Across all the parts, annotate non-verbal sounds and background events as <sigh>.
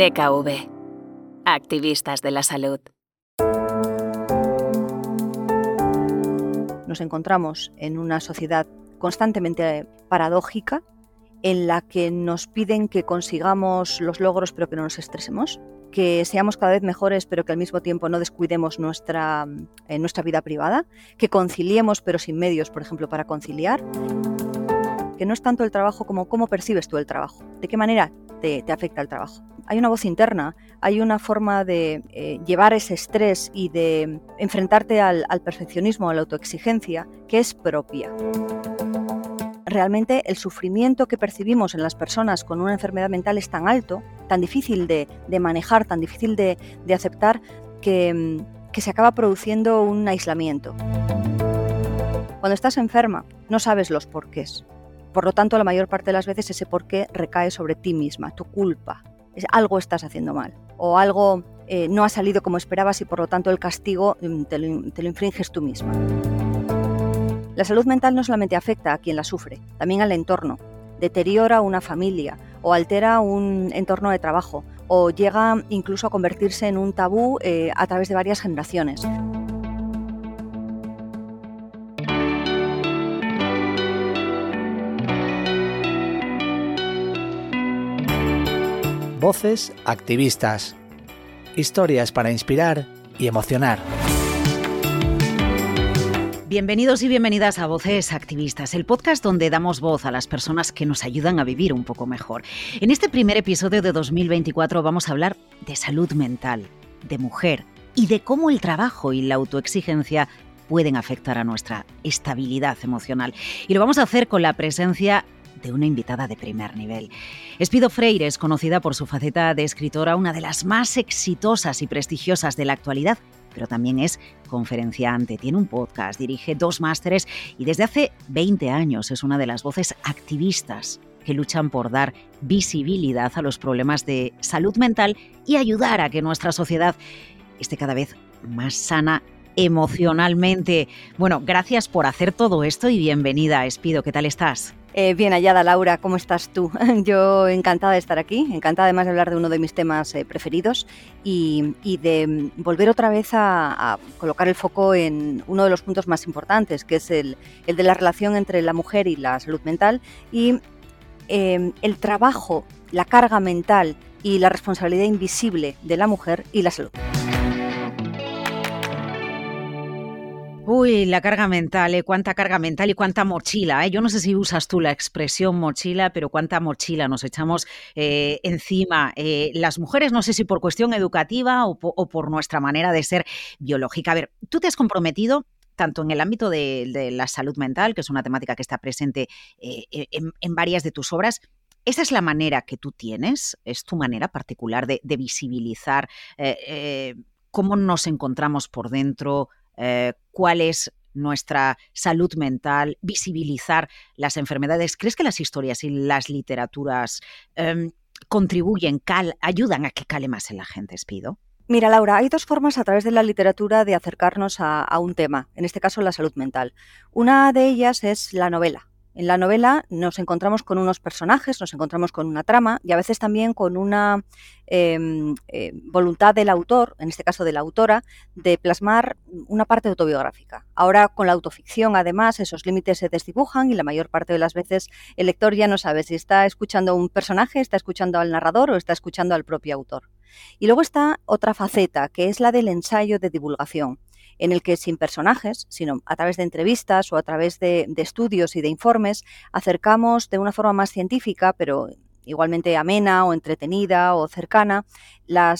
DKV. Activistas de la salud. Nos encontramos en una sociedad constantemente paradójica en la que nos piden que consigamos los logros pero que no nos estresemos, que seamos cada vez mejores pero que al mismo tiempo no descuidemos nuestra, eh, nuestra vida privada, que conciliemos pero sin medios, por ejemplo, para conciliar, que no es tanto el trabajo como cómo percibes tú el trabajo, de qué manera te, afecta el trabajo. Hay una voz interna, hay una forma de eh, llevar ese estrés y de enfrentarte al, perfeccionismo, a la autoexigencia, que es propia realmente el sufrimiento que percibimos en las personas con una enfermedad mental es tan alto, tan difícil de, manejar, tan difícil de, aceptar, que, que se acaba produciendo un aislamiento. Cuando estás enferma, no sabes los porqués. Por lo tanto, la mayor parte de las veces ese porqué recae sobre ti misma, tu culpa. Es, algo estás haciendo mal o algo eh, no ha salido como esperabas y por lo tanto el castigo mm, te lo infringes tú misma. La salud mental no solamente afecta a quien la sufre, también al entorno. Deteriora una familia o altera un entorno de trabajo o llega incluso a convertirse en un tabú eh, a través de varias generaciones. Voces activistas. Historias para inspirar y emocionar. Bienvenidos y bienvenidas a Voces Activistas, el podcast donde damos voz a las personas que nos ayudan a vivir un poco mejor. En este primer episodio de 2024 vamos a hablar de salud mental, de mujer y de cómo el trabajo y la autoexigencia pueden afectar a nuestra estabilidad emocional. Y lo vamos a hacer con la presencia de una invitada de primer nivel. Espido Freire es conocida por su faceta de escritora, una de las más exitosas y prestigiosas de la actualidad, pero también es conferenciante, tiene un podcast, dirige dos másteres y desde hace 20 años es una de las voces activistas que luchan por dar visibilidad a los problemas de salud mental y ayudar a que nuestra sociedad esté cada vez más sana emocionalmente. Bueno, gracias por hacer todo esto y bienvenida, Espido, ¿qué tal estás? Eh, bien hallada, Laura, ¿cómo estás tú? <laughs> Yo encantada de estar aquí, encantada además de hablar de uno de mis temas eh, preferidos y, de mm, volver otra vez a, colocar el foco en uno de los puntos más importantes, que es el, de la relación entre la mujer y la salud mental y em, el trabajo, la carga mental y la responsabilidad invisible de la mujer y la salud. Uy, la carga mental, ¿eh? cuánta carga mental y cuánta mochila. ¿eh? Yo no sé si usas tú la expresión mochila, pero cuánta mochila nos echamos eh, encima. Eh, las mujeres, no sé si por cuestión educativa o, por nuestra manera de ser biológica. A ver, tú te has comprometido tanto en el ámbito de, la salud mental, que es una temática que está presente e, en, varias de tus obras, esa es la manera que tú tienes, es tu manera particular de, visibilizar cómo nos encontramos por dentro, eh, cuál es nuestra salud mental, visibilizar las enfermedades. ¿Crees que las historias y las literaturas em, contribuyen, ayudan a que cale más en la gente, Espido? Mira, Laura, hay dos formas a través de la literatura de acercarnos a, un tema, en este caso la salud mental. Una de ellas es la novela. En la novela nos encontramos con unos personajes, nos encontramos con una trama y a veces también con una em, eh, voluntad del autor, en este caso de la autora, de plasmar una parte autobiográfica. Ahora con la autoficción, además, esos límites se desdibujan y la mayor parte de las veces el lector ya no sabe si está escuchando a un personaje, está escuchando al narrador o está escuchando al propio autor. Y luego está otra faceta, que es la del ensayo de divulgación en el que sin personajes, sino a través de entrevistas o a través de, estudios y de informes, acercamos de una forma más científica, pero igualmente amena o entretenida o cercana, eh,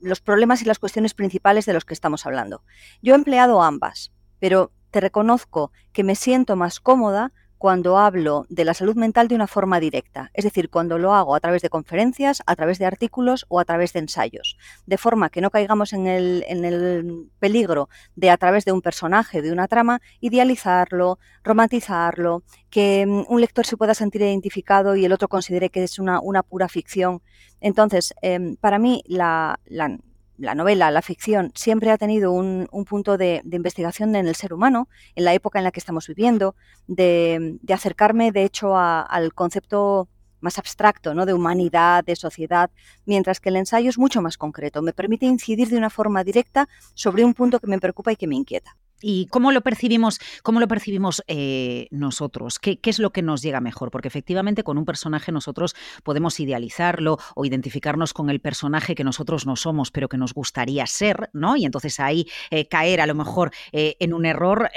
los problemas y las cuestiones principales de los que estamos hablando. Yo he empleado ambas, pero te reconozco que me siento más cómoda cuando hablo de la salud mental de una forma directa, es decir, cuando lo hago a través de conferencias, a través de artículos o a través de ensayos, de forma que no caigamos en el, peligro de a través de un personaje, de una trama, idealizarlo, romantizarlo, que mm, un lector se pueda sentir identificado y el otro considere que es una, una pura ficción. Entonces, em, para mí la, la la novela, la ficción, siempre ha tenido un, punto de, investigación en el ser humano, en la época en la que estamos viviendo, de, acercarme, de hecho, al concepto más abstracto, ¿no? de humanidad, de sociedad, mientras que el ensayo es mucho más concreto, me permite incidir de una forma directa sobre un punto que me preocupa y que me inquieta. ¿Y cómo lo percibimos, cómo lo percibimos eh, nosotros? ¿Qué, es lo que nos llega mejor? Porque efectivamente con un personaje nosotros podemos idealizarlo o identificarnos con el personaje que nosotros no somos, pero que nos gustaría ser, ¿no? Y entonces ahí eh, caer a lo mejor eh, en un error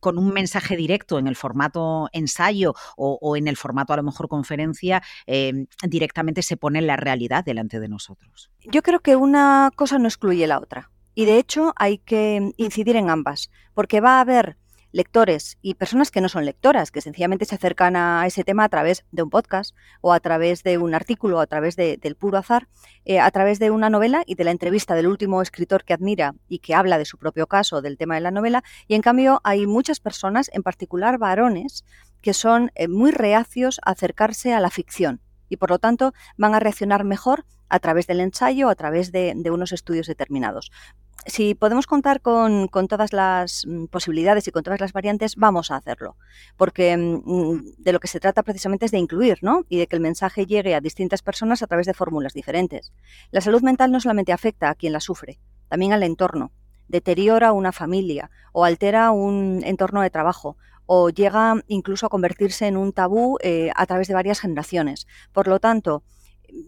con un mensaje directo en el formato ensayo o, o, en el formato a lo mejor conferencia, directamente se pone la realidad delante de nosotros. Yo creo que una cosa no excluye la otra. Y de hecho hay que incidir en ambas, porque va a haber lectores y personas que no son lectoras, que sencillamente se acercan a ese tema a través de un podcast o a través de un artículo, o a través del puro azar, eh, a través de una novela y de la entrevista del último escritor que admira y que habla de su propio caso, del tema de la novela. Y en cambio hay muchas personas, en particular varones, que son eh, muy reacios a acercarse a la ficción y por lo tanto van a reaccionar mejor a través del ensayo, a través de unos estudios determinados si podemos contar con, todas las mm, posibilidades y con todas las variantes, vamos a hacerlo. Porque mm, de lo que se trata precisamente es de incluir, ¿no? Y de que el mensaje llegue a distintas personas a través de fórmulas diferentes. La salud mental no solamente afecta a quien la sufre, también al entorno. Deteriora una familia o altera un entorno de trabajo o llega incluso a convertirse en un tabú eh, a través de varias generaciones. Por lo tanto,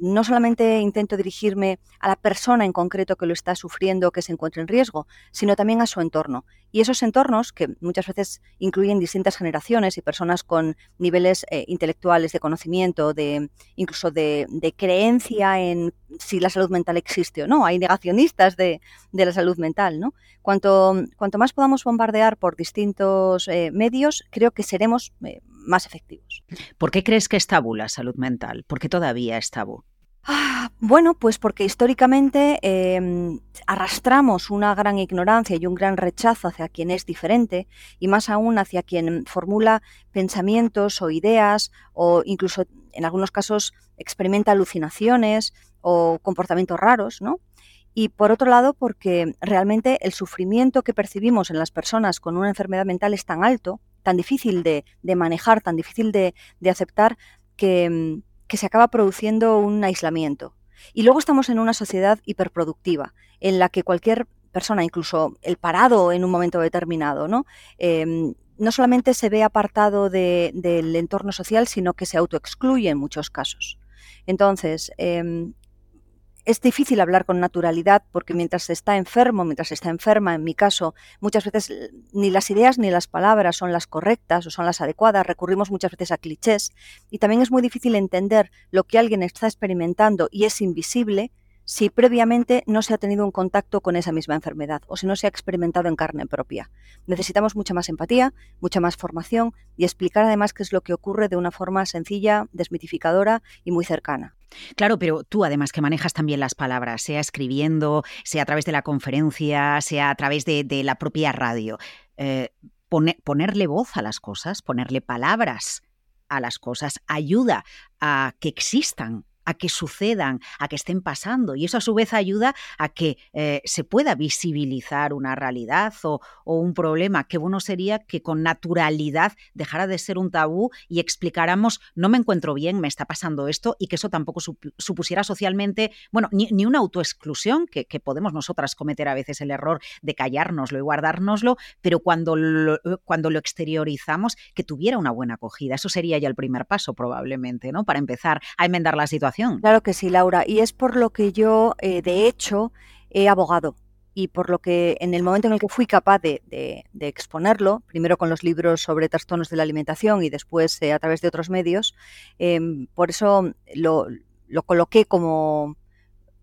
no solamente intento dirigirme a la persona en concreto que lo está sufriendo, que se encuentra en riesgo, sino también a su entorno. Y esos entornos, que muchas veces incluyen distintas generaciones y personas con niveles eh, intelectuales de conocimiento, de incluso de, creencia en si la salud mental existe o no. Hay negacionistas de, la salud mental. ¿no? Cuanto, cuanto, más podamos bombardear por distintos eh, medios, creo que seremos eh, más efectivos. ¿Por qué crees que es tabú la salud mental? ¿Por qué todavía es tabú? Ah, bueno, pues porque históricamente em, arrastramos una gran ignorancia y un gran rechazo hacia quien es diferente y más aún hacia quien formula pensamientos o ideas o incluso en algunos casos experimenta alucinaciones o comportamientos raros, ¿no? Y por otro lado, porque realmente el sufrimiento que percibimos en las personas con una enfermedad mental es tan alto tan difícil de, manejar, tan difícil de, aceptar, que, que se acaba produciendo un aislamiento. Y luego estamos en una sociedad hiperproductiva, en la que cualquier persona, incluso el parado en un momento determinado, ¿no? Em, no solamente se ve apartado del entorno social, sino que se autoexcluye en muchos casos. Entonces, em, es difícil hablar con naturalidad porque mientras está enfermo, mientras está enferma, en mi caso, muchas veces eh, ni las ideas ni las palabras son las correctas o son las adecuadas, recurrimos muchas veces a clichés y también es muy difícil entender lo que alguien está experimentando y es invisible si previamente no se ha tenido un contacto con esa misma enfermedad o si no se ha experimentado en carne propia. Necesitamos mucha más empatía, mucha más formación y explicar además qué es lo que ocurre de una forma sencilla, desmitificadora y muy cercana. Claro, pero tú además que manejas también las palabras, sea escribiendo, sea a través de la conferencia, sea a través de, la propia radio. Eh, ponerle voz a las cosas, ponerle palabras a las cosas, ayuda a que existan a que sucedan, a que estén pasando. Y eso a su vez ayuda a que eh, se pueda visibilizar una realidad o, un problema. Qué bueno sería que con naturalidad dejara de ser un tabú y explicáramos, no me encuentro bien, me está pasando esto, y que eso tampoco supusiera socialmente, bueno, ni, una autoexclusión, que, podemos nosotras cometer a veces el error de callárnoslo y guardárnoslo, pero cuando lo, cuando lo exteriorizamos, que tuviera una buena acogida. Eso sería ya el primer paso probablemente, ¿no? Para empezar a enmendar la situación Claro que sí, Laura. Y es por lo que yo, eh, de hecho, he abogado y por lo que en el momento en el que fui capaz de, exponerlo, primero con los libros sobre trastornos de la alimentación y después eh, a través de otros medios, em, por eso lo, coloqué como,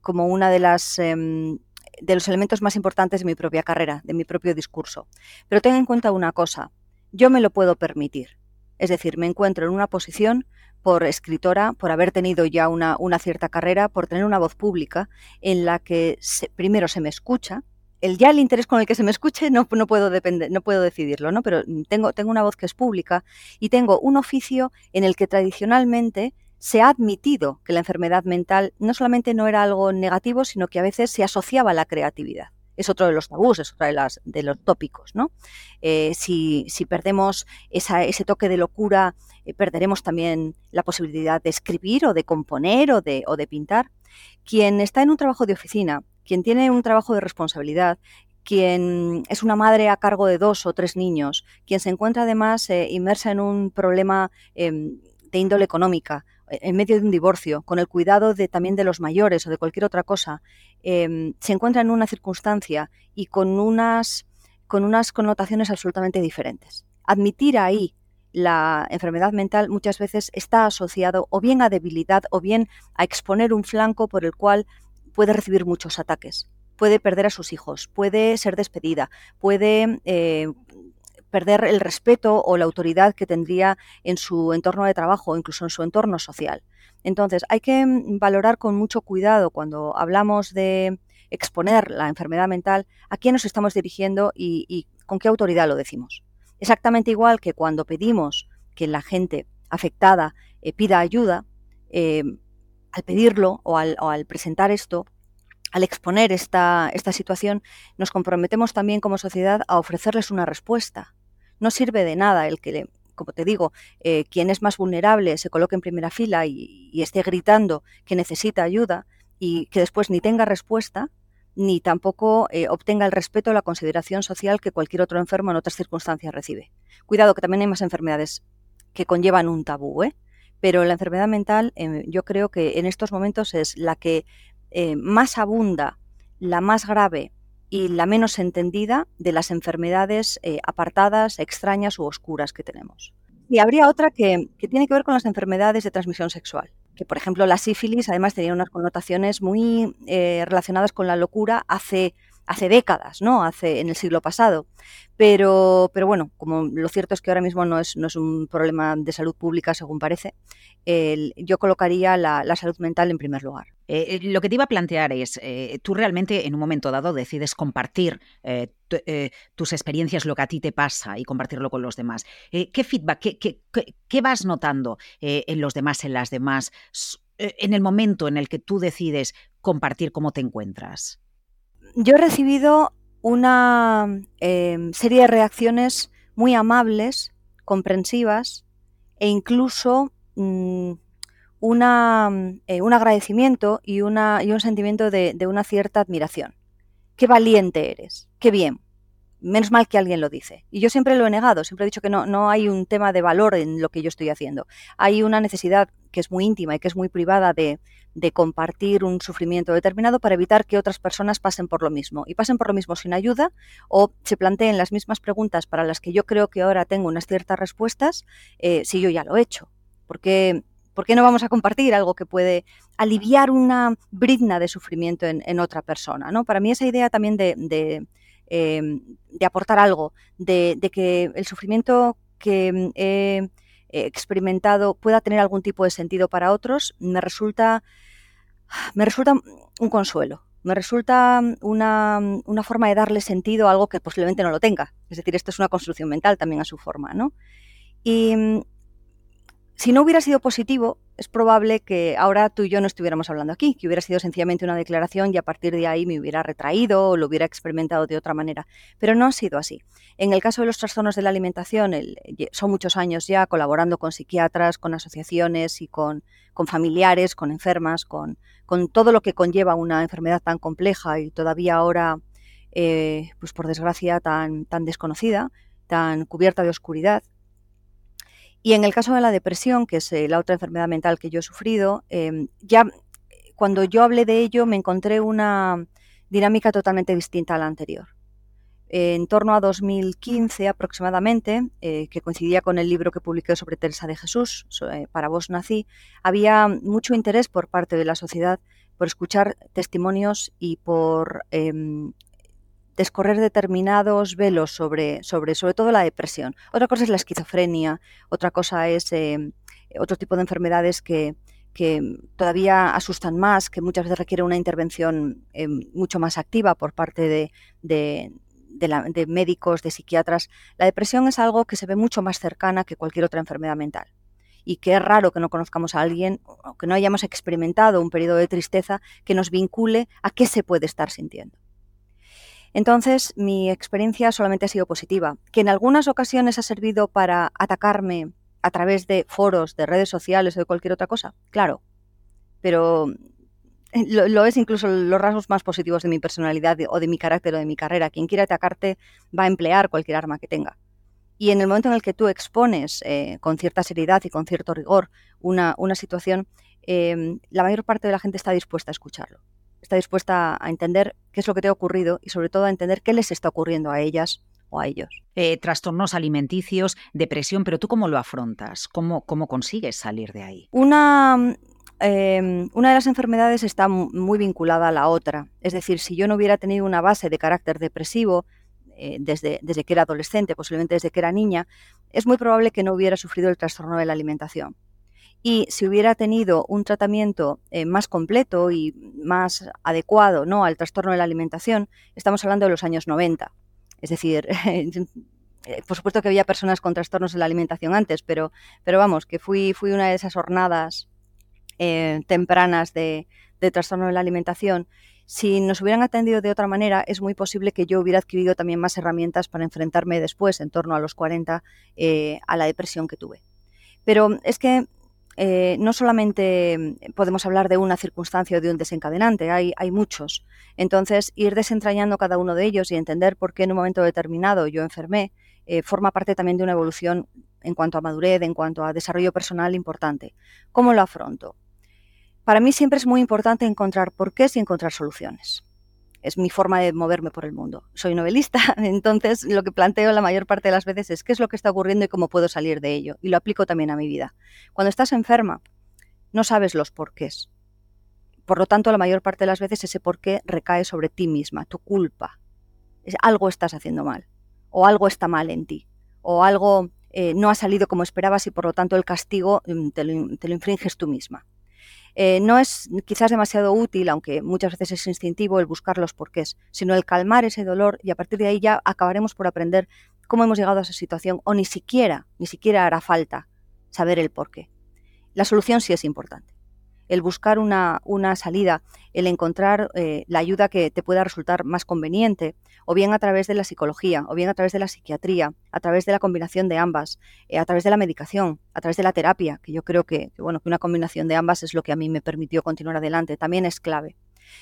como una de las... Em, de los elementos más importantes de mi propia carrera, de mi propio discurso. Pero ten en cuenta una cosa, yo me lo puedo permitir. Es decir, me encuentro en una posición por escritora, por haber tenido ya una, cierta carrera, por tener una voz pública en la que primero se me escucha, el ya el interés con el que se me escuche no, no puedo depender, no puedo decidirlo, ¿no? Pero tengo, tengo una voz que es pública y tengo un oficio en el que tradicionalmente se ha admitido que la enfermedad mental no solamente no era algo negativo, sino que a veces se asociaba a la creatividad. Es otro de los tabús, es otro de, las, de los tópicos. ¿no? Eh, si, perdemos ese toque de locura, eh, perderemos también la posibilidad de escribir o de componer o de, o de pintar. Quien está en un trabajo de oficina, quien tiene un trabajo de responsabilidad, quien es una madre a cargo de dos o tres niños, quien se encuentra además eh, inmersa en un problema em, de índole económica, en medio de un divorcio, con el cuidado de, también de los mayores o de cualquier otra cosa, em, se encuentra en una circunstancia y con unas, con unas connotaciones absolutamente diferentes. Admitir ahí la enfermedad mental muchas veces está asociado o bien a debilidad o bien a exponer un flanco por el cual puede recibir muchos ataques puede perder a sus hijos, puede ser despedida, puede eh, perder el respeto o la autoridad que tendría en su entorno de trabajo o incluso en su entorno social. Entonces, hay que mm, valorar con mucho cuidado cuando hablamos de exponer la enfermedad mental a quién nos estamos dirigiendo y, con qué autoridad lo decimos. Exactamente igual que cuando pedimos que la gente afectada eh, pida ayuda, eh, al pedirlo o al presentar esto, al exponer esta situación, nos comprometemos también como sociedad a ofrecerles una respuesta. No sirve de nada el que, como te digo, eh, quien es más vulnerable se coloque en primera fila y, esté gritando que necesita ayuda y que después ni tenga respuesta, ni tampoco eh, obtenga el respeto o la consideración social que cualquier otro enfermo en otras circunstancias recibe. Cuidado, que también hay más enfermedades que conllevan un tabú, ¿eh? pero la enfermedad mental em, yo creo que en estos momentos es la que eh, más abunda, la más grave y la menos entendida de las enfermedades eh, apartadas, extrañas u oscuras que tenemos. Y habría otra que, tiene que ver con las enfermedades de transmisión sexual, que por ejemplo la sífilis además tenía unas connotaciones muy eh, relacionadas con la locura hace hace décadas, ¿no? Hace, en el siglo pasado. Pero, pero bueno, como lo cierto es que ahora mismo no es, no es un problema de salud pública, según parece, yo colocaría la, salud mental en primer lugar. Eh, eh, lo que te iba a plantear es, eh, tú realmente en un momento dado decides compartir tus experiencias, lo que a ti te pasa y compartirlo con los demás. ¿Qué feedback, qué, qué vas notando en los demás, en las demás, en el momento en el que tú decides compartir cómo te encuentras? Yo he recibido una em, serie de reacciones muy amables, comprensivas e incluso mm, una, eh, un agradecimiento y, una, y un sentimiento de, de, una cierta admiración. Qué valiente eres, qué bien. Menos mal que alguien lo dice. Y yo siempre lo he negado, siempre he dicho que no, no hay un tema de valor en lo que yo estoy haciendo. Hay una necesidad que es muy íntima y que es muy privada de, de compartir un sufrimiento determinado para evitar que otras personas pasen por lo mismo y pasen por lo mismo sin ayuda o se planteen las mismas preguntas para las que yo creo que ahora tengo unas ciertas respuestas eh, si yo ya lo he hecho. Porque ¿Por qué no vamos a compartir algo que puede aliviar una brizna de sufrimiento en, otra persona? ¿no? Para mí esa idea también de, em, aportar algo, de, que el sufrimiento que he experimentado pueda tener algún tipo de sentido para otros, me resulta me resulta un consuelo, me resulta una, forma de darle sentido a algo que posiblemente no lo tenga. Es decir, esto es una construcción mental también a su forma, ¿no? Mm, si no hubiera sido positivo, es probable que ahora tú y yo no estuviéramos hablando aquí, que hubiera sido sencillamente una declaración y a partir de ahí me hubiera retraído o lo hubiera experimentado de otra manera. Pero no ha sido así. En el caso de los trastornos de la alimentación, son muchos años ya colaborando con psiquiatras, con asociaciones y con, familiares, con enfermas, con, todo lo que conlleva una enfermedad tan compleja y todavía ahora, eh, pues por desgracia, tan, tan desconocida, tan cubierta de oscuridad. Y en el caso de la depresión, que es eh, la otra enfermedad mental que yo he sufrido, em, ya cuando yo hablé de ello me encontré una dinámica totalmente distinta a la anterior. En torno a 2015 aproximadamente, eh, que coincidía con el libro que publiqué sobre Teresa de Jesús, eh, Para vos nací, había mucho interés por parte de la sociedad por escuchar testimonios y por em, descorrer determinados velos sobre, sobre, sobre todo la depresión. Otra cosa es la esquizofrenia, otra cosa es eh, otro tipo de enfermedades que, todavía asustan más, que muchas veces requieren una intervención eh, mucho más activa por parte de, médicos, de psiquiatras. La depresión es algo que se ve mucho más cercana que cualquier otra enfermedad mental y que es raro que no conozcamos a alguien o que no hayamos experimentado un periodo de tristeza que nos vincule a qué se puede estar sintiendo. Entonces, mi experiencia solamente ha sido positiva, que en algunas ocasiones ha servido para atacarme a través de foros, de redes sociales o de cualquier otra cosa, claro, pero eh, lo, es incluso los rasgos más positivos de mi personalidad o de mi carácter o de mi carrera. Quien quiera atacarte va a emplear cualquier arma que tenga. Y en el momento en el que tú expones eh, con cierta seriedad y con cierto rigor una, situación, em, la mayor parte de la gente está dispuesta a escucharlo. Está dispuesta a entender qué es lo que te ha ocurrido y sobre todo a entender qué les está ocurriendo a ellas o a ellos. Eh, trastornos alimenticios, depresión, pero tú cómo lo afrontas? ¿Cómo, cómo consigues salir de ahí? Una, em, una de las enfermedades está muy vinculada a la otra. Es decir, si yo no hubiera tenido una base de carácter depresivo, eh, desde, desde que era adolescente, posiblemente desde que era niña, es muy probable que no hubiera sufrido el trastorno de la alimentación. Y si hubiera tenido un tratamiento eh, más completo y más adecuado ¿no? al trastorno de la alimentación, estamos hablando de los años 90. Es decir, <laughs> eh, por supuesto que había personas con trastornos de la alimentación antes, pero, pero vamos, que fui, fui una de esas jornadas tempranas de, trastorno de la alimentación si nos hubieran atendido de otra manera, es muy posible que yo hubiera adquirido también más herramientas para enfrentarme después, en torno a los 40, eh, a la depresión que tuve. Pero es que eh, no solamente podemos hablar de una circunstancia o de un desencadenante, hay, hay, muchos. Entonces, ir desentrañando cada uno de ellos y entender por qué en un momento determinado yo enfermé, eh, forma parte también de una evolución en cuanto a madurez, en cuanto a desarrollo personal importante. ¿Cómo lo afronto? Para mí siempre es muy importante encontrar por qué y encontrar soluciones. Es mi forma de moverme por el mundo. Soy novelista, <laughs> entonces lo que planteo la mayor parte de las veces es qué es lo que está ocurriendo y cómo puedo salir de ello. Y lo aplico también a mi vida. Cuando estás enferma, no sabes los porqués. Por lo tanto, la mayor parte de las veces ese porqué recae sobre ti misma, tu culpa. algo estás haciendo mal, o algo está mal en ti, o algo eh, no ha salido como esperabas y por lo tanto el castigo mm, te lo infringes tú misma. Eh, no es quizás demasiado útil, aunque muchas veces es instintivo, el buscar los porqués, sino el calmar ese dolor y a partir de ahí ya acabaremos por aprender cómo hemos llegado a esa situación o ni siquiera, ni siquiera hará falta saber el porqué. La solución sí es importante el buscar una, salida, el encontrar eh, la ayuda que te pueda resultar más conveniente, o bien a través de la psicología, o bien a través de la psiquiatría, a través de la combinación de ambas, eh, a través de la medicación, a través de la terapia, que yo creo que, bueno, que una combinación de ambas es lo que a mí me permitió continuar adelante, también es clave.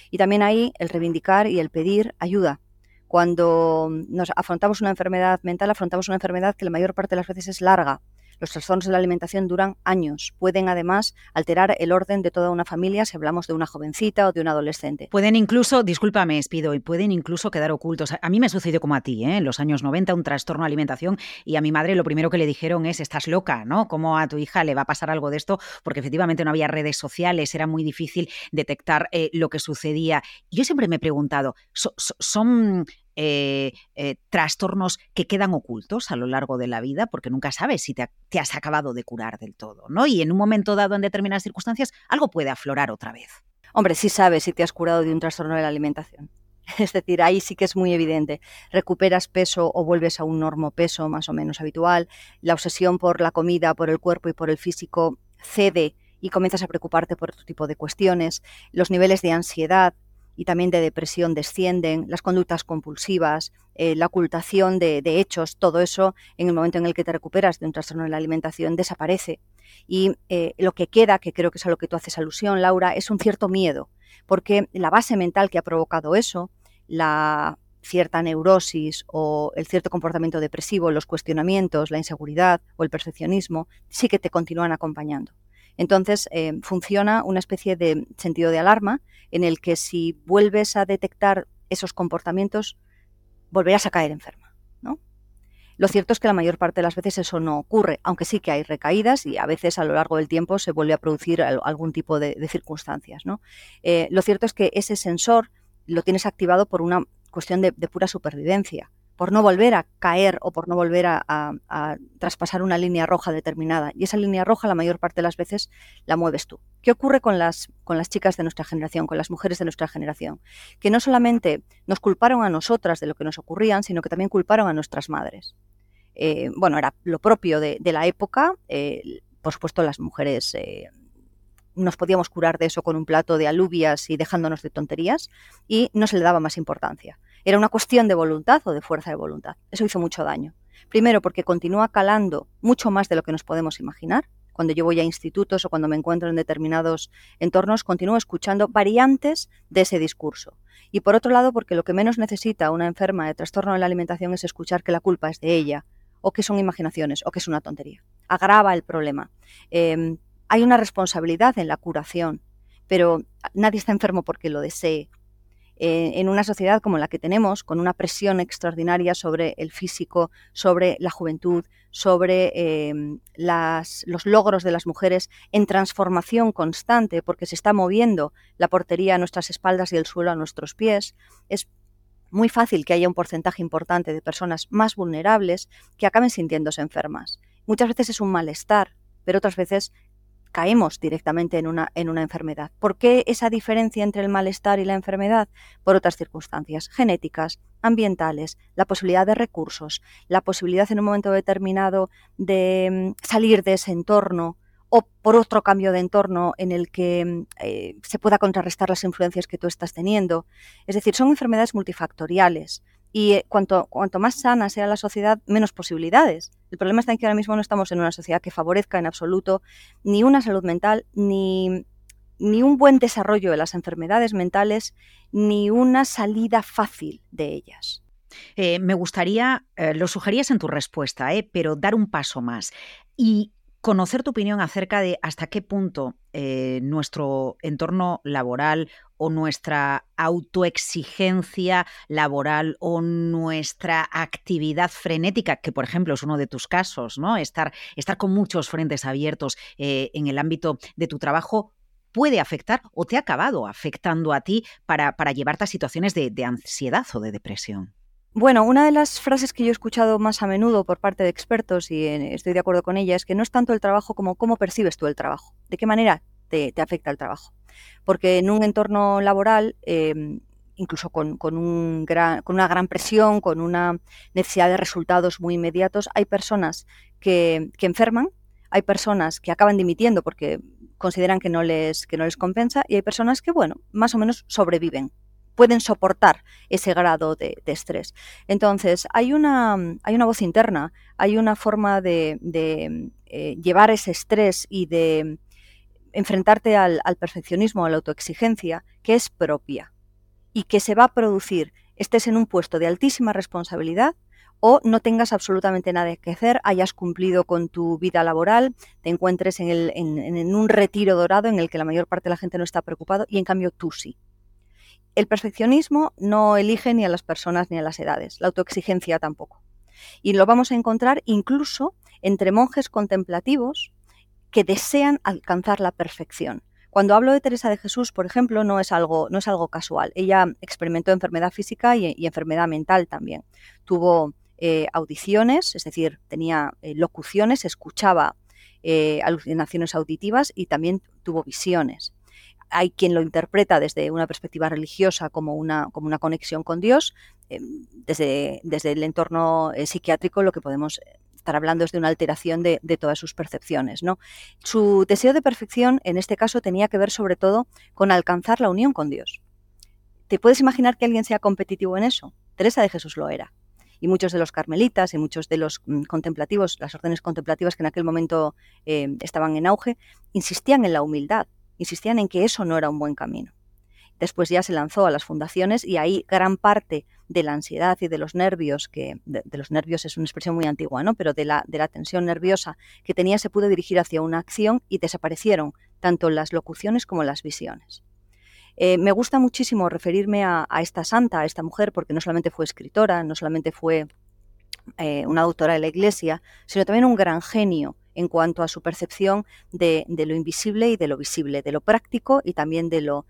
Y también ahí el reivindicar y el pedir ayuda. Cuando nos afrontamos una enfermedad mental, afrontamos una enfermedad que la mayor parte de las veces es larga, los trastornos de la alimentación duran años. Pueden además alterar el orden de toda una familia si hablamos de una jovencita o de un adolescente. Pueden incluso, discúlpame, Espido, y pueden incluso quedar ocultos. A mí me sucedió como a ti, ¿eh? en los años 90, un trastorno de alimentación y a mi madre lo primero que le dijeron es, estás loca, ¿no? ¿Cómo a tu hija le va a pasar algo de esto? Porque efectivamente no había redes sociales, era muy difícil detectar eh, lo que sucedía. Yo siempre me he preguntado, ¿son eh, eh, trastornos que quedan ocultos a lo largo de la vida, porque nunca sabes si te, has acabado de curar del todo, ¿no? Y en un momento dado, en determinadas circunstancias, algo puede aflorar otra vez. Hombre, sí sabes si te has curado de un trastorno de la alimentación. <laughs> Es decir, ahí sí que es muy evidente. Recuperas peso o vuelves a un normopeso más o menos habitual. La obsesión por la comida, por el cuerpo y por el físico cede y comienzas a preocuparte por otro tipo de cuestiones. Los niveles de ansiedad y también de depresión descienden, las conductas compulsivas, eh, la ocultación de, hechos, todo eso en el momento en el que te recuperas de un trastorno de la alimentación desaparece. Y eh, lo que queda, que creo que es a lo que tú haces alusión, Laura, es un cierto miedo, porque la base mental que ha provocado eso, la cierta neurosis o el cierto comportamiento depresivo, los cuestionamientos, la inseguridad o el perfeccionismo, sí que te continúan acompañando. Entonces, eh, funciona una especie de sentido de alarma en el que si vuelves a detectar esos comportamientos, volverás a caer enferma. ¿no? Lo cierto es que la mayor parte de las veces eso no ocurre, aunque sí que hay recaídas y a veces a lo largo del tiempo se vuelve a producir algún tipo de, circunstancias. ¿no? Eh, lo cierto es que ese sensor lo tienes activado por una cuestión de pura supervivencia por no volver a caer o por no volver a, traspasar una línea roja determinada. Y esa línea roja la mayor parte de las veces la mueves tú. ¿Qué ocurre con las, con las chicas de nuestra generación, con las mujeres de nuestra generación? Que no solamente nos culparon a nosotras de lo que nos ocurrían, sino que también culparon a nuestras madres. Eh, bueno, era lo propio de, la época. Eh, por supuesto, las mujeres... Eh, nos podíamos curar de eso con un plato de alubias y dejándonos de tonterías y no se le daba más importancia. Era una cuestión de voluntad o de fuerza de voluntad. Eso hizo mucho daño. Primero porque continúa calando mucho más de lo que nos podemos imaginar. Cuando yo voy a institutos o cuando me encuentro en determinados entornos, continúo escuchando variantes de ese discurso. Y por otro lado, porque lo que menos necesita una enferma de trastorno de la alimentación es escuchar que la culpa es de ella, o que son imaginaciones, o que es una tontería. Agrava el problema. Em, hay una responsabilidad en la curación, pero nadie está enfermo porque lo desee. Eh, en una sociedad como la que tenemos, con una presión extraordinaria sobre el físico, sobre la juventud, sobre em, los logros de las mujeres en transformación constante, porque se está moviendo la portería a nuestras espaldas y el suelo a nuestros pies, es muy fácil que haya un porcentaje importante de personas más vulnerables que acaben sintiéndose enfermas. Muchas veces es un malestar, pero otras veces caemos directamente en una, en una enfermedad. ¿Por qué esa diferencia entre el malestar y la enfermedad? Por otras circunstancias genéticas, ambientales, la posibilidad de recursos, la posibilidad en un momento determinado de mm, salir de ese entorno o por otro cambio de entorno en el que mm, eh, se pueda contrarrestar las influencias que tú estás teniendo. Es decir, son enfermedades multifactoriales y eh, cuanto, cuanto más sana sea la sociedad, menos posibilidades. El problema está en que ahora mismo no estamos en una sociedad que favorezca en absoluto ni una salud mental, ni, ni un buen desarrollo de las enfermedades mentales, ni una salida fácil de ellas. Eh, me gustaría, eh, lo sugerías en tu respuesta, pero dar un paso más y conocer tu opinión acerca de hasta qué punto nuestro entorno laboral o nuestra autoexigencia laboral o nuestra actividad frenética, que por ejemplo es uno de tus casos, ¿no? Estar, estar con muchos frentes abiertos eh, en el ámbito de tu trabajo puede afectar o te ha acabado afectando a ti para, para llevarte a situaciones de, de ansiedad o de depresión. Bueno, una de las frases que yo he escuchado más a menudo por parte de expertos, y eh, estoy de acuerdo con ella, es que no es tanto el trabajo como cómo percibes tú el trabajo, de qué manera te, afecta el trabajo. Porque en un entorno laboral, em, incluso con, un gran, con, una gran presión, con una necesidad de resultados muy inmediatos, hay personas que, enferman, hay personas que acaban dimitiendo porque consideran que no, les, que no les compensa y hay personas que, bueno, más o menos sobreviven pueden soportar ese grado de, estrés. Entonces, hay una, hay una voz interna, hay una forma de, eh, llevar ese estrés y de enfrentarte al, perfeccionismo, a la autoexigencia, que es propia y que se va a producir estés en un puesto de altísima responsabilidad o no tengas absolutamente nada que hacer, hayas cumplido con tu vida laboral, te encuentres en, en, un retiro dorado en el que la mayor parte de la gente no está preocupado y en cambio tú sí. El perfeccionismo no elige ni a las personas ni a las edades, la autoexigencia tampoco. Y lo vamos a encontrar incluso entre monjes contemplativos que desean alcanzar la perfección. Cuando hablo de Teresa de Jesús, por ejemplo, no es algo, no es algo casual. Ella experimentó enfermedad física y, enfermedad mental también. Tuvo eh, audiciones, es decir, tenía eh, locuciones, escuchaba eh, alucinaciones auditivas y también tuvo visiones. Hay quien lo interpreta desde una perspectiva religiosa como una, como una conexión con Dios. desde, desde el entorno psiquiátrico lo que podemos estar hablando es de una alteración de, todas sus percepciones. ¿no? Su deseo de perfección, en este caso, tenía que ver sobre todo con alcanzar la unión con Dios. ¿Te puedes imaginar que alguien sea competitivo en eso? Teresa de Jesús lo era. Y muchos de los carmelitas y muchos de los mm, contemplativos, las órdenes contemplativas que en aquel momento eh, estaban en auge, insistían en la humildad, insistían en que eso no era un buen camino. Después ya se lanzó a las fundaciones y ahí gran parte de la ansiedad y de los nervios, que de, los nervios es una expresión muy antigua, ¿no? pero de la, de la tensión nerviosa que tenía se pudo dirigir hacia una acción y desaparecieron tanto las locuciones como las visiones. Eh, me gusta muchísimo referirme a, esta santa, a esta mujer, porque no solamente fue escritora, no solamente fue eh, una autora de la Iglesia, sino también un gran genio en cuanto a su percepción de, lo invisible y de lo visible, de lo práctico y también de lo,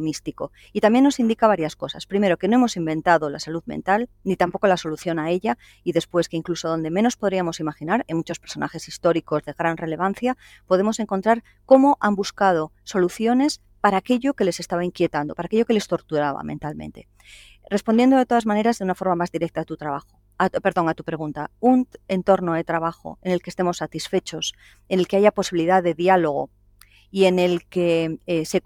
místico. Y también nos indica varias cosas. Primero, que no hemos inventado la salud mental, ni tampoco la solución a ella, y después que incluso donde menos podríamos imaginar, en muchos personajes históricos de gran relevancia, podemos encontrar cómo han buscado soluciones para aquello que les estaba inquietando, para aquello que les torturaba mentalmente. Respondiendo de todas maneras de una forma más directa a tu trabajo perdón, a tu pregunta, un entorno de trabajo en el que estemos satisfechos, en el que haya posibilidad de diálogo y en el que eh, se,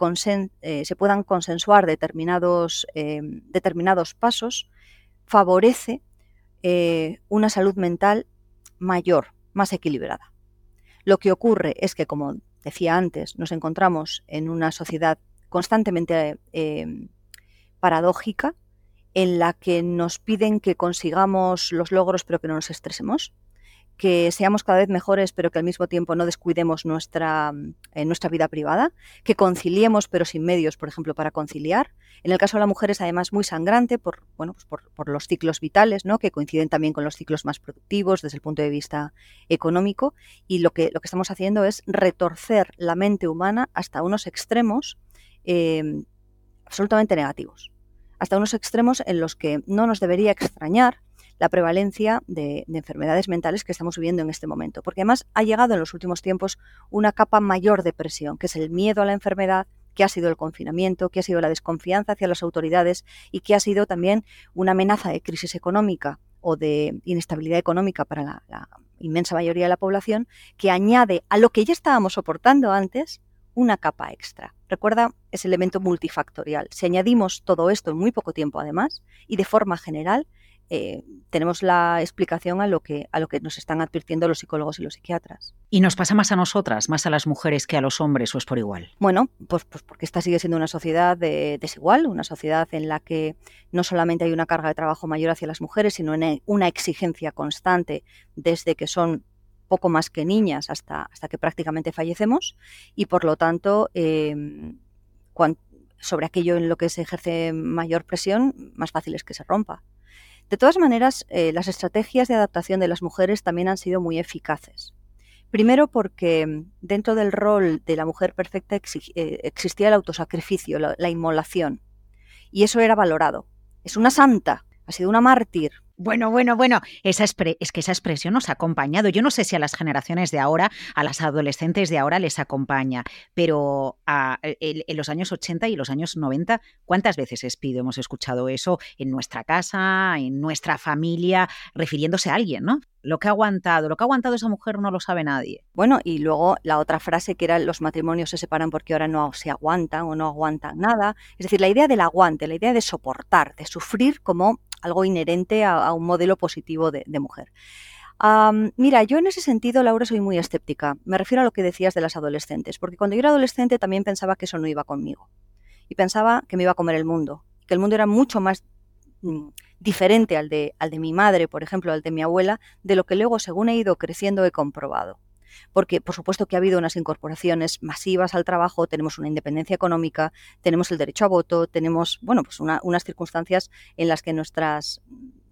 eh, se, puedan consensuar determinados, em, determinados pasos, favorece eh, una salud mental mayor, más equilibrada. Lo que ocurre es que, como decía antes, nos encontramos en una sociedad constantemente eh, paradójica en la que nos piden que consigamos los logros pero que no nos estresemos, que seamos cada vez mejores pero que al mismo tiempo no descuidemos nuestra, eh, nuestra vida privada, que conciliemos pero sin medios, por ejemplo, para conciliar. En el caso de la mujer es además muy sangrante por, bueno, pues por, por, los ciclos vitales, ¿no? que coinciden también con los ciclos más productivos desde el punto de vista económico y lo que, lo que estamos haciendo es retorcer la mente humana hasta unos extremos eh, absolutamente negativos, hasta unos extremos en los que no nos debería extrañar la prevalencia de, enfermedades mentales que estamos viviendo en este momento. Porque además ha llegado en los últimos tiempos una capa mayor de presión, que es el miedo a la enfermedad, que ha sido el confinamiento, que ha sido la desconfianza hacia las autoridades y que ha sido también una amenaza de crisis económica o de inestabilidad económica para la, la inmensa mayoría de la población, que añade a lo que ya estábamos soportando antes una capa extra. Recuerda ese elemento multifactorial. Si añadimos todo esto en muy poco tiempo además y de forma general, eh, tenemos la explicación a lo, que, a lo que nos están advirtiendo los psicólogos y los psiquiatras. ¿Y nos pasa más a nosotras, más a las mujeres que a los hombres o es por igual? Bueno, pues, pues porque esta sigue siendo una sociedad desigual, una sociedad en la que no solamente hay una carga de trabajo mayor hacia las mujeres, sino una exigencia constante desde que son poco más que niñas hasta, hasta que prácticamente fallecemos y por lo tanto eh, sobre aquello en lo que se ejerce mayor presión, más fácil es que se rompa. De todas maneras, eh, las estrategias de adaptación de las mujeres también han sido muy eficaces. Primero porque dentro del rol de la mujer perfecta eh, existía el autosacrificio, la inmolación, y eso era valorado. Es una santa, ha sido una mártir, bueno, bueno, bueno, esa es que esa expresión nos ha acompañado. Yo no sé si a las generaciones de ahora, a las adolescentes de ahora les acompaña, pero en los años 80 y los años 90, ¿cuántas veces, Espido, hemos escuchado eso en nuestra casa, en nuestra familia, refiriéndose a alguien, ¿no? Lo que ha aguantado, lo que ha aguantado esa mujer no lo sabe nadie. Bueno, y luego la otra frase que era los matrimonios se separan porque ahora no se aguantan o no aguantan nada. Es decir, la idea del aguante, la idea de soportar, de sufrir como algo inherente a, un modelo positivo de, mujer. mira, yo en ese sentido, Laura, soy muy escéptica. Me refiero a lo que decías de las adolescentes, porque cuando yo era adolescente también pensaba que eso no iba conmigo. Y pensaba que me iba a comer el mundo, que el mundo era mucho más mm, diferente al de, al de mi madre, por ejemplo, al de mi abuela, de lo que luego, según he ido creciendo, he comprobado porque por supuesto que ha habido unas incorporaciones masivas al trabajo, tenemos una independencia económica, tenemos el derecho a voto, tenemos, bueno, pues unas circunstancias en las que nuestras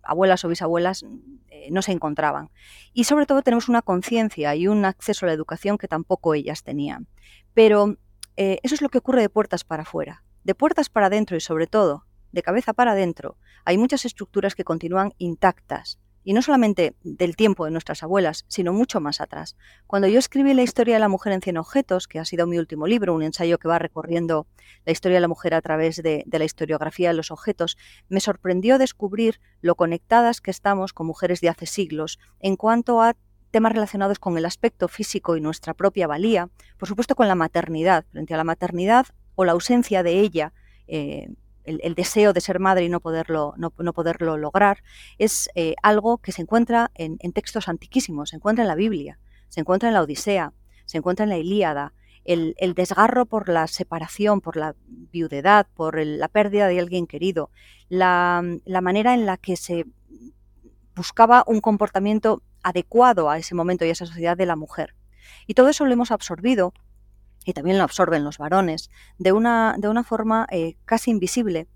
abuelas o bisabuelas eh, no se encontraban. Y sobre todo tenemos una conciencia y un acceso a la educación que tampoco ellas tenían. Pero eh, eso es lo que ocurre de puertas para afuera. De puertas para adentro y sobre todo de cabeza para adentro, hay muchas estructuras que continúan intactas, y no solamente del tiempo de nuestras abuelas, sino mucho más atrás. Cuando yo escribí La historia de la mujer en 100 objetos, que ha sido mi último libro, un ensayo que va recorriendo la historia de la mujer a través de, la historiografía de los objetos, me sorprendió descubrir lo conectadas que estamos con mujeres de hace siglos en cuanto a temas relacionados con el aspecto físico y nuestra propia valía, por supuesto con la maternidad, frente a la maternidad o la ausencia de ella. Eh, el, deseo de ser madre y no poderlo, no, poderlo lograr, es eh, algo que se encuentra en, textos antiquísimos, se encuentra en la Biblia, se encuentra en la Odisea, se encuentra en la Ilíada. El, desgarro por la separación, por la viudedad, por la pérdida de alguien querido, la, la manera en la que se buscaba un comportamiento adecuado a ese momento y a esa sociedad de la mujer. Y todo eso lo hemos absorbido y también lo absorben los varones, de una, de una forma eh, casi invisible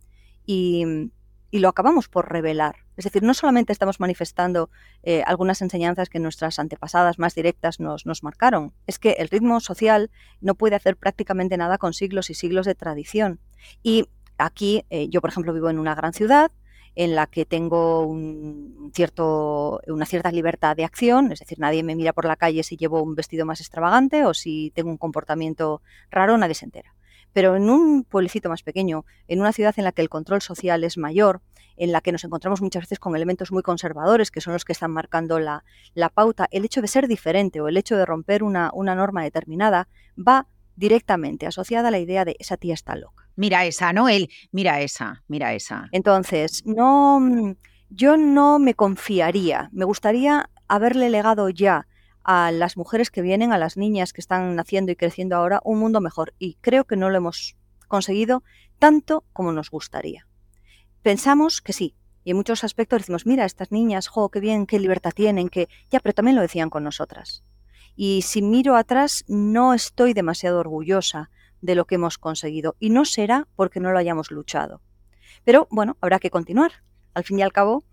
y, lo acabamos por revelar. Es decir, no solamente estamos manifestando eh, algunas enseñanzas que nuestras antepasadas más directas nos, nos, marcaron, es que el ritmo social no puede hacer prácticamente nada con siglos y siglos de tradición. Y aquí eh, yo, por ejemplo, vivo en una gran ciudad, en la que tengo un cierto, una cierta libertad de acción, es decir, nadie me mira por la calle si llevo un vestido más extravagante o si tengo un comportamiento raro, nadie se entera. Pero en un pueblecito más pequeño, en una ciudad en la que el control social es mayor, en la que nos encontramos muchas veces con elementos muy conservadores, que son los que están marcando la, pauta, el hecho de ser diferente o el hecho de romper una, una norma determinada va directamente asociada a la idea de esa tía está loca. Mira esa, ¿no? Él, mira esa, mira esa. Entonces, no, yo no me confiaría. Me gustaría haberle legado ya a las mujeres que vienen, a las niñas que están naciendo y creciendo ahora, un mundo mejor. Y creo que no lo hemos conseguido tanto como nos gustaría. Pensamos que sí, y en muchos aspectos decimos, mira, estas niñas, jo, qué bien, qué libertad tienen, que ya, pero también lo decían con nosotras. Y si miro atrás, no estoy demasiado orgullosa de lo que hemos conseguido. Y no será porque no lo hayamos luchado. Pero bueno, habrá que continuar. Al fin y al cabo,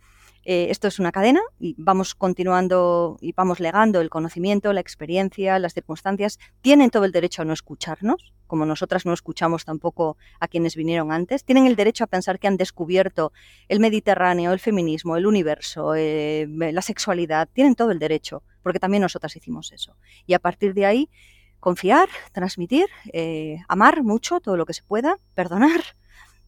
eh, esto es una cadena y vamos continuando y vamos legando el conocimiento, la experiencia, las circunstancias. Tienen todo el derecho a no escucharnos, como nosotras no escuchamos tampoco a quienes vinieron antes. Tienen el derecho a pensar que han descubierto el Mediterráneo, el feminismo, el universo, eh, la sexualidad. Tienen todo el derecho, porque también nosotras hicimos eso. Y a partir de ahí, confiar, transmitir, eh, amar mucho todo lo que se pueda, perdonar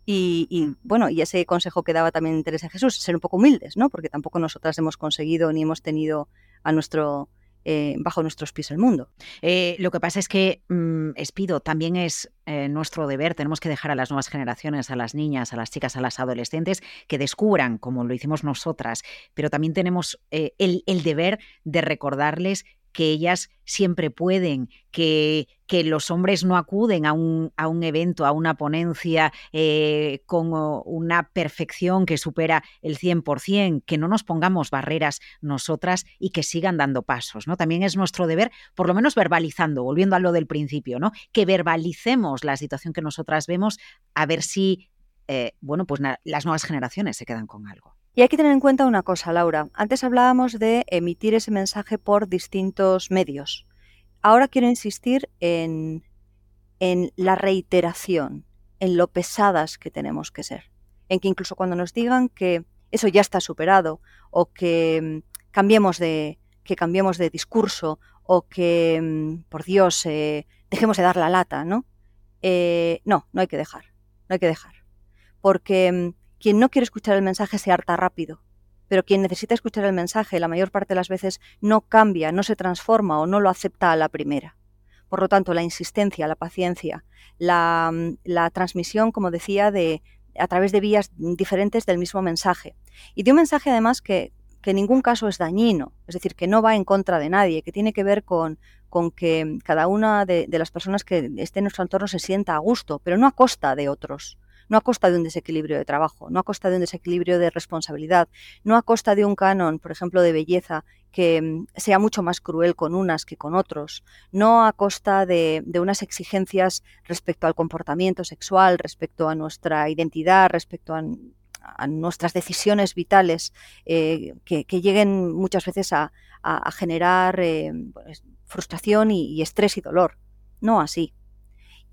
y, bueno, y ese consejo que daba también Teresa Jesús, ser un poco humildes, ¿no? Porque tampoco nosotras hemos conseguido ni hemos tenido a nuestro eh, bajo nuestros pies el mundo. Eh, lo que pasa es que, mm, Espido, también es nuestro deber, tenemos que dejar a las nuevas generaciones, a las niñas, a las chicas, a las adolescentes, que descubran, como lo hicimos nosotras, pero también tenemos el deber de recordarles que ellas siempre pueden, que, que los hombres no acuden a un, a un evento, a una ponencia eh, con una perfección que supera el 100%, que no nos pongamos barreras nosotras y que sigan dando pasos. ¿no? También es nuestro deber, por lo menos verbalizando, volviendo a lo del principio, ¿no? que verbalicemos la situación que nosotras vemos a ver si eh, bueno, pues las nuevas generaciones se quedan con algo. Y hay que tener en cuenta una cosa, Laura. Antes hablábamos de emitir ese mensaje por distintos medios. Ahora quiero insistir en, en la reiteración, en lo pesadas que tenemos que ser. En que incluso cuando nos digan que eso ya está superado o que mm, cambiemos de, que cambiemos de discurso o que, mm, por Dios, eh, dejemos de dar la lata, ¿no? Eh, no, no hay que dejar, no hay que dejar. Porque mm, quien no quiere escuchar el mensaje se harta rápido, pero quien necesita escuchar el mensaje la mayor parte de las veces no cambia, no se transforma o no lo acepta a la primera. Por lo tanto, la insistencia, la paciencia, la, la transmisión, como decía, de, a través de vías diferentes del mismo mensaje. Y de un mensaje además que, que en ningún caso es dañino, es decir, que no va en contra de nadie, que tiene que ver con, con que cada una de, las personas que esté en nuestro entorno se sienta a gusto, pero no a costa de otros no a costa de un desequilibrio de trabajo, no a costa de un desequilibrio de responsabilidad, no a costa de un canon, por ejemplo, de belleza que mm, sea mucho más cruel con unas que con otros, no a costa de, unas exigencias respecto al comportamiento sexual, respecto a nuestra identidad, respecto a, nuestras decisiones vitales, eh, que, lleguen muchas veces a, generar eh, pues, frustración y estrés y dolor. No así.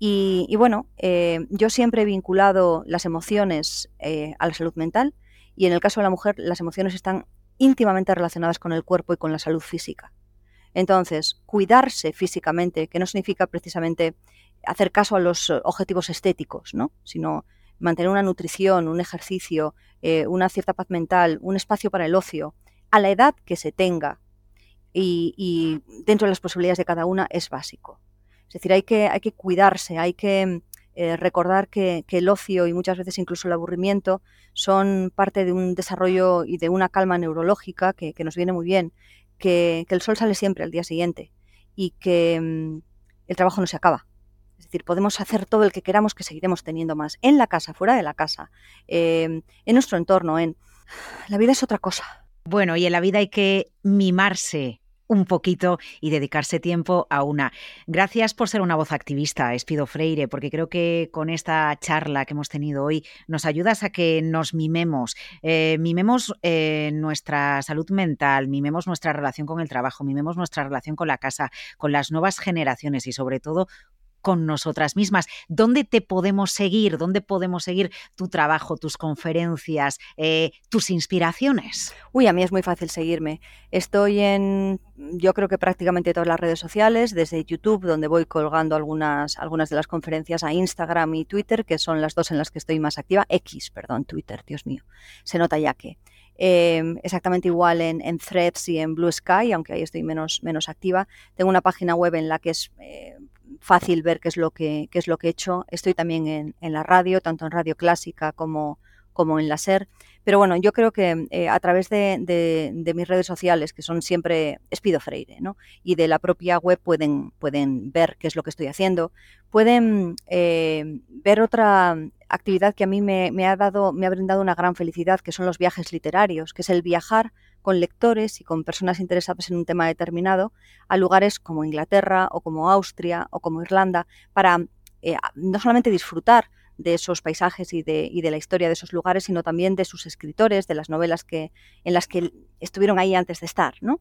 Y, bueno, eh, yo siempre he vinculado las emociones eh, a la salud mental y en el caso de la mujer las emociones están íntimamente relacionadas con el cuerpo y con la salud física. Entonces, cuidarse físicamente, que no significa precisamente hacer caso a los objetivos estéticos, ¿no? sino mantener una nutrición, un ejercicio, eh, una cierta paz mental, un espacio para el ocio, a la edad que se tenga y dentro de las posibilidades de cada una es básico. Es decir, hay que, hay que cuidarse, hay que eh, recordar que, el ocio y muchas veces incluso el aburrimiento son parte de un desarrollo y de una calma neurológica que, nos viene muy bien, que, el sol sale siempre al día siguiente y que mm, el trabajo no se acaba. Es decir, podemos hacer todo el que queramos que seguiremos teniendo más, en la casa, fuera de la casa, em, en nuestro entorno, en... La vida es otra cosa. Bueno, y en la vida hay que mimarse, un poquito y dedicarse tiempo a una. Gracias por ser una voz activista, Espido Freire, porque creo que con esta charla que hemos tenido hoy nos ayudas a que nos mimemos, eh, mimemos eh, nuestra salud mental, mimemos nuestra relación con el trabajo, mimemos nuestra relación con la casa, con las nuevas generaciones y sobre todo con nosotras mismas. ¿Dónde te podemos seguir? ¿Dónde podemos seguir tu trabajo, tus conferencias, eh, tus inspiraciones? Uy, a mí es muy fácil seguirme. Estoy en, yo creo que prácticamente todas las redes sociales, desde YouTube, donde voy colgando algunas, de las conferencias, a Instagram y Twitter, que son las dos en las que estoy más activa. X, perdón, Twitter, Dios mío. Se nota ya que. Em, exactamente igual en, Threads y en Blue Sky, aunque ahí estoy menos, menos activa. Tengo una página web en la que es eh, fácil ver qué es lo que, es lo que he hecho. Estoy también en, la radio, tanto en radio clásica como, como en la SER. Pero bueno, yo creo que eh, a través de, mis redes sociales, que son siempre Espido Freire, ¿no? y de la propia web pueden, pueden ver qué es lo que estoy haciendo, pueden eh, ver otra actividad que a mí me, ha dado, me ha brindado una gran felicidad, que son los viajes literarios, que es el viajar con lectores y con personas interesadas en un tema determinado a lugares como Inglaterra o como Austria o como Irlanda para eh, no solamente disfrutar de esos paisajes y de, y de, la historia de esos lugares, sino también de sus escritores, de las novelas que, en las que estuvieron ahí antes de estar. ¿no?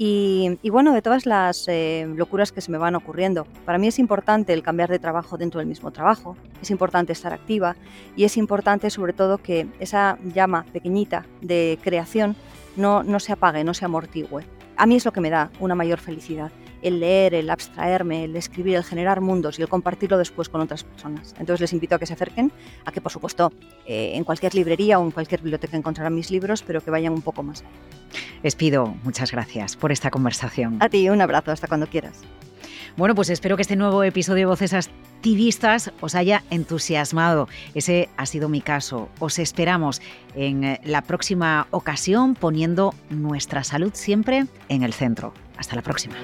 Y, bueno, de todas las eh, locuras que se me van ocurriendo. Para mí es importante el cambiar de trabajo dentro del mismo trabajo, es importante estar activa y es importante sobre todo que esa llama pequeñita de creación no, no se apague, no se amortigüe. A mí es lo que me da una mayor felicidad el leer, el abstraerme, el escribir, el generar mundos y el compartirlo después con otras personas. Entonces les invito a que se acerquen, a que por supuesto eh, en cualquier librería o en cualquier biblioteca encontrarán mis libros, pero que vayan un poco más allá. Les pido muchas gracias por esta conversación. A ti, un abrazo, hasta cuando quieras. Bueno, pues espero que este nuevo episodio de Voces Activistas os haya entusiasmado. Ese ha sido mi caso. Os esperamos en eh, la próxima ocasión poniendo nuestra salud siempre en el centro. Hasta la próxima.